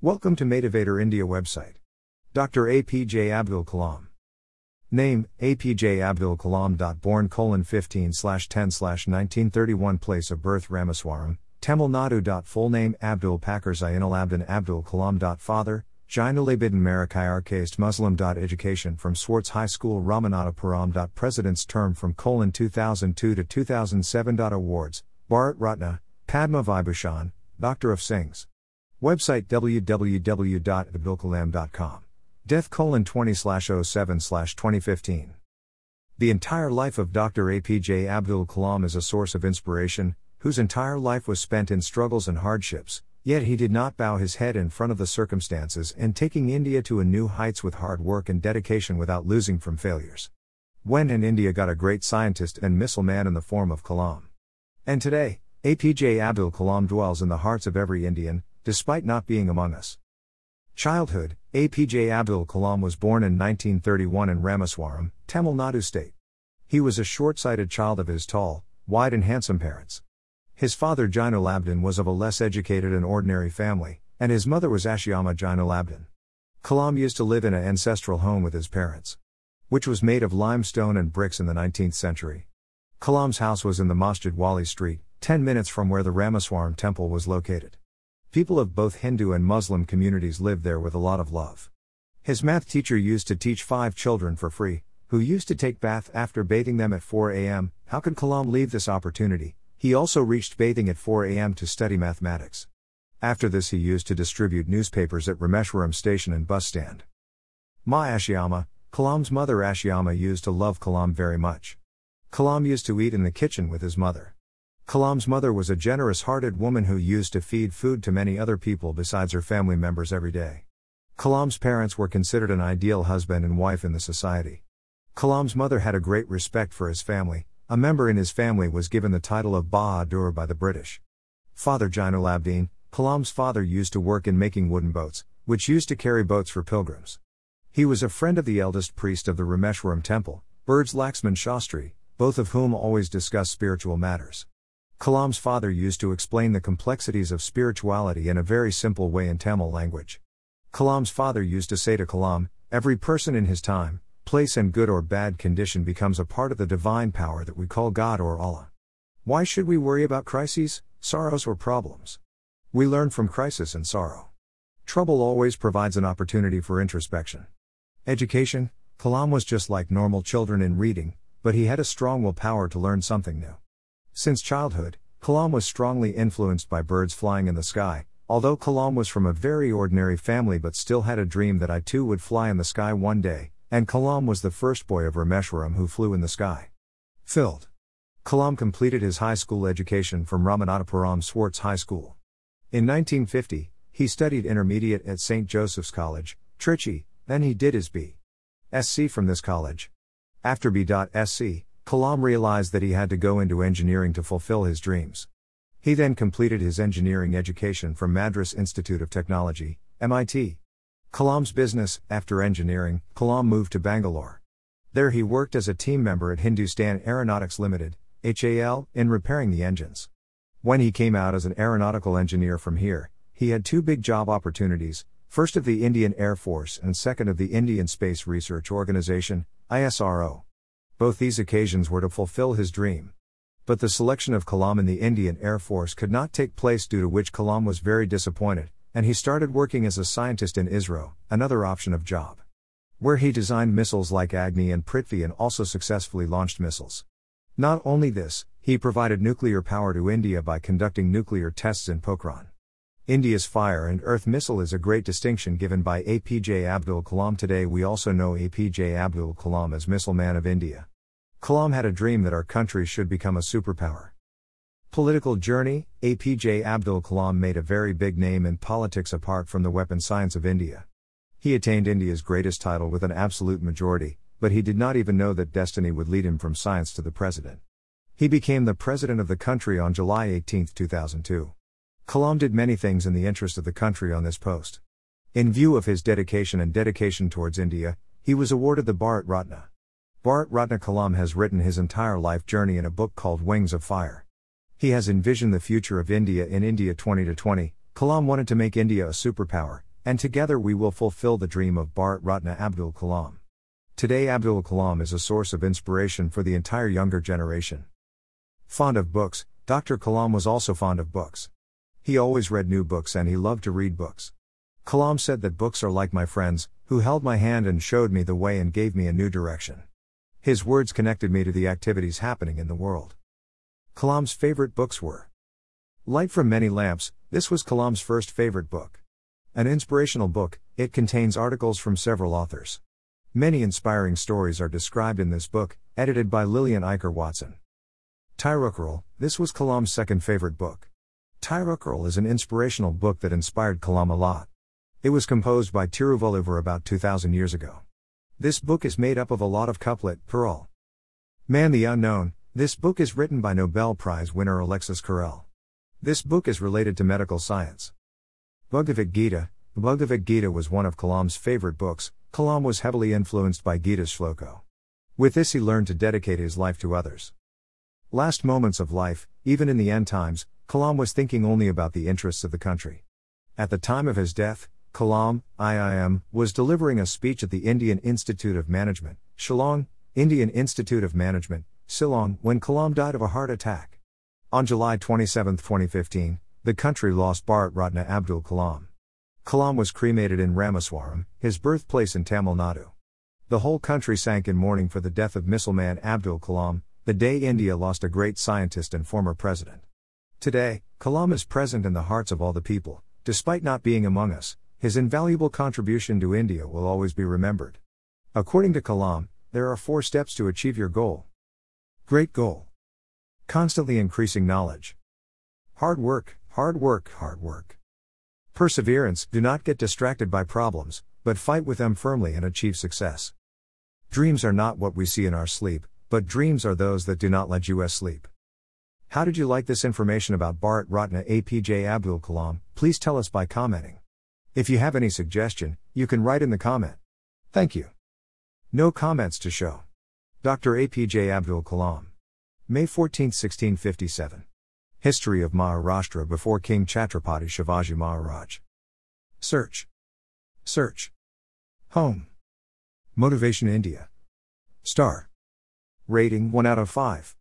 Welcome to Motivator India website. Dr. APJ Abdul Kalam. Name APJ Abdul Kalam. Born colon 15 slash 10 slash 1931 Place of birth Rameswaram, Tamil Nadu. Full name Abdul Pakar Zainal Abdin Abdul Kalam. Father Jainulabidin Marakayar Caste Muslim. Education from Schwartz High School Ramanathapuram. President's term from colon 2002 to 2007. Awards Bharat Ratna, Padma Vibhushan, Doctor of Sings. Website www.abdulkalam.com. Death colon 20 07 2015. The entire life of Dr. APJ Abdul Kalam is a source of inspiration, whose entire life was spent in struggles and hardships, yet he did not bow his head in front of the circumstances and taking India to a new heights with hard work and dedication without losing from failures. When and India got a great scientist and missile man in the form of Kalam. And today, APJ Abdul Kalam dwells in the hearts of every Indian, despite not being among us. Childhood APJ Abdul Kalam was born in 1931 in Rameswaram, Tamil Nadu state. He was a short sighted child of his tall, wide, and handsome parents. His father Jainul Abdin was of a less educated and ordinary family, and his mother was Ashiama Jainul Abdin. Kalam used to live in an ancestral home with his parents, which was made of limestone and bricks in the 19th century. Kalam's house was in the Masjid Wali Street, 10 minutes from where the Rameswaram temple was located. People of both Hindu and Muslim communities lived there with a lot of love. His math teacher used to teach five children for free, who used to take bath after bathing them at 4 am. How could Kalam leave this opportunity? He also reached bathing at 4 am to study mathematics. After this, he used to distribute newspapers at Rameshwaram station and bus stand. Ma Ashiama, Kalam's mother Ashiama used to love Kalam very much. Kalam used to eat in the kitchen with his mother. Kalam's mother was a generous hearted woman who used to feed food to many other people besides her family members every day. Kalam's parents were considered an ideal husband and wife in the society. Kalam's mother had a great respect for his family, a member in his family was given the title of Bahadur by the British. Father Jainul Abdin, Kalam's father used to work in making wooden boats, which used to carry boats for pilgrims. He was a friend of the eldest priest of the Rameshwaram temple, Birds Laxman Shastri, both of whom always discuss spiritual matters. Kalam's father used to explain the complexities of spirituality in a very simple way in Tamil language. Kalam's father used to say to Kalam, Every person in his time, place, and good or bad condition becomes a part of the divine power that we call God or Allah. Why should we worry about crises, sorrows, or problems? We learn from crisis and sorrow. Trouble always provides an opportunity for introspection. Education Kalam was just like normal children in reading, but he had a strong willpower to learn something new. Since childhood, Kalam was strongly influenced by birds flying in the sky, although Kalam was from a very ordinary family but still had a dream that I too would fly in the sky one day, and Kalam was the first boy of Rameshwaram who flew in the sky. Filled. Kalam completed his high school education from Ramanathapuram Schwartz High School. In 1950, he studied intermediate at St. Joseph's College, Trichy, then he did his B.Sc from this college. After B.Sc, Kalam realized that he had to go into engineering to fulfill his dreams. He then completed his engineering education from Madras Institute of Technology, MIT. Kalam's business, after engineering, Kalam moved to Bangalore. There he worked as a team member at Hindustan Aeronautics Limited, HAL, in repairing the engines. When he came out as an aeronautical engineer from here, he had two big job opportunities first of the Indian Air Force and second of the Indian Space Research Organization, ISRO. Both these occasions were to fulfill his dream. But the selection of Kalam in the Indian Air Force could not take place due to which Kalam was very disappointed, and he started working as a scientist in ISRO, another option of job. Where he designed missiles like Agni and Prithvi and also successfully launched missiles. Not only this, he provided nuclear power to India by conducting nuclear tests in Pokhran. India's fire and earth missile is a great distinction given by APJ Abdul Kalam. Today we also know APJ Abdul Kalam as Missile Man of India. Kalam had a dream that our country should become a superpower. Political journey APJ Abdul Kalam made a very big name in politics apart from the weapon science of India. He attained India's greatest title with an absolute majority, but he did not even know that destiny would lead him from science to the president. He became the president of the country on July 18, 2002. Kalam did many things in the interest of the country on this post. In view of his dedication and dedication towards India, he was awarded the Bharat Ratna. Bharat Ratna Kalam has written his entire life journey in a book called Wings of Fire. He has envisioned the future of India in India 20 to 20. Kalam wanted to make India a superpower, and together we will fulfill the dream of Bharat Ratna Abdul Kalam. Today, Abdul Kalam is a source of inspiration for the entire younger generation. Fond of books, Dr. Kalam was also fond of books. He always read new books and he loved to read books. Kalam said that books are like my friends, who held my hand and showed me the way and gave me a new direction. His words connected me to the activities happening in the world. Kalam's favorite books were Light from Many Lamps, this was Kalam's first favorite book. An inspirational book, it contains articles from several authors. Many inspiring stories are described in this book, edited by Lilian Eichler Watson. Tirukkural, this was Kalam's second favorite book. Tirukkural is an inspirational book that inspired Kalam a lot. It was composed by Tiruvalluvar about 2000 years ago. This book is made up of a lot of couplet, Pearl. Man the Unknown, this book is written by Nobel Prize winner Alexis Carrel. This book is related to medical science. Bhagavad Gita, Bhagavad Gita was one of Kalam's favorite books, Kalam was heavily influenced by Gita's Shloko. With this, he learned to dedicate his life to others. Last moments of life, even in the end times, Kalam was thinking only about the interests of the country. At the time of his death, Kalam, IIM, was delivering a speech at the Indian Institute of Management, Shillong, Indian Institute of Management, Shillong, when Kalam died of a heart attack. On July 27, 2015, the country lost Bharat Ratna Abdul Kalam. Kalam was cremated in Rameswaram, his birthplace in Tamil Nadu. The whole country sank in mourning for the death of missile man Abdul Kalam, the day India lost a great scientist and former president. Today, Kalam is present in the hearts of all the people, despite not being among us, his invaluable contribution to India will always be remembered. According to Kalam, there are four steps to achieve your goal. Great goal. Constantly increasing knowledge. Hard work, hard work, hard work. Perseverance, do not get distracted by problems, but fight with them firmly and achieve success. Dreams are not what we see in our sleep, but dreams are those that do not let you asleep. How did you like this information about Bharat Ratna APJ Abdul Kalam? Please tell us by commenting. If you have any suggestion, you can write in the comment. Thank you. No comments to show. Dr. APJ Abdul Kalam. May 14, 1657. History of Maharashtra before King Chhatrapati Shivaji Maharaj. Search. Search. Home. Motivator India. Star. Rating 1 out of 5.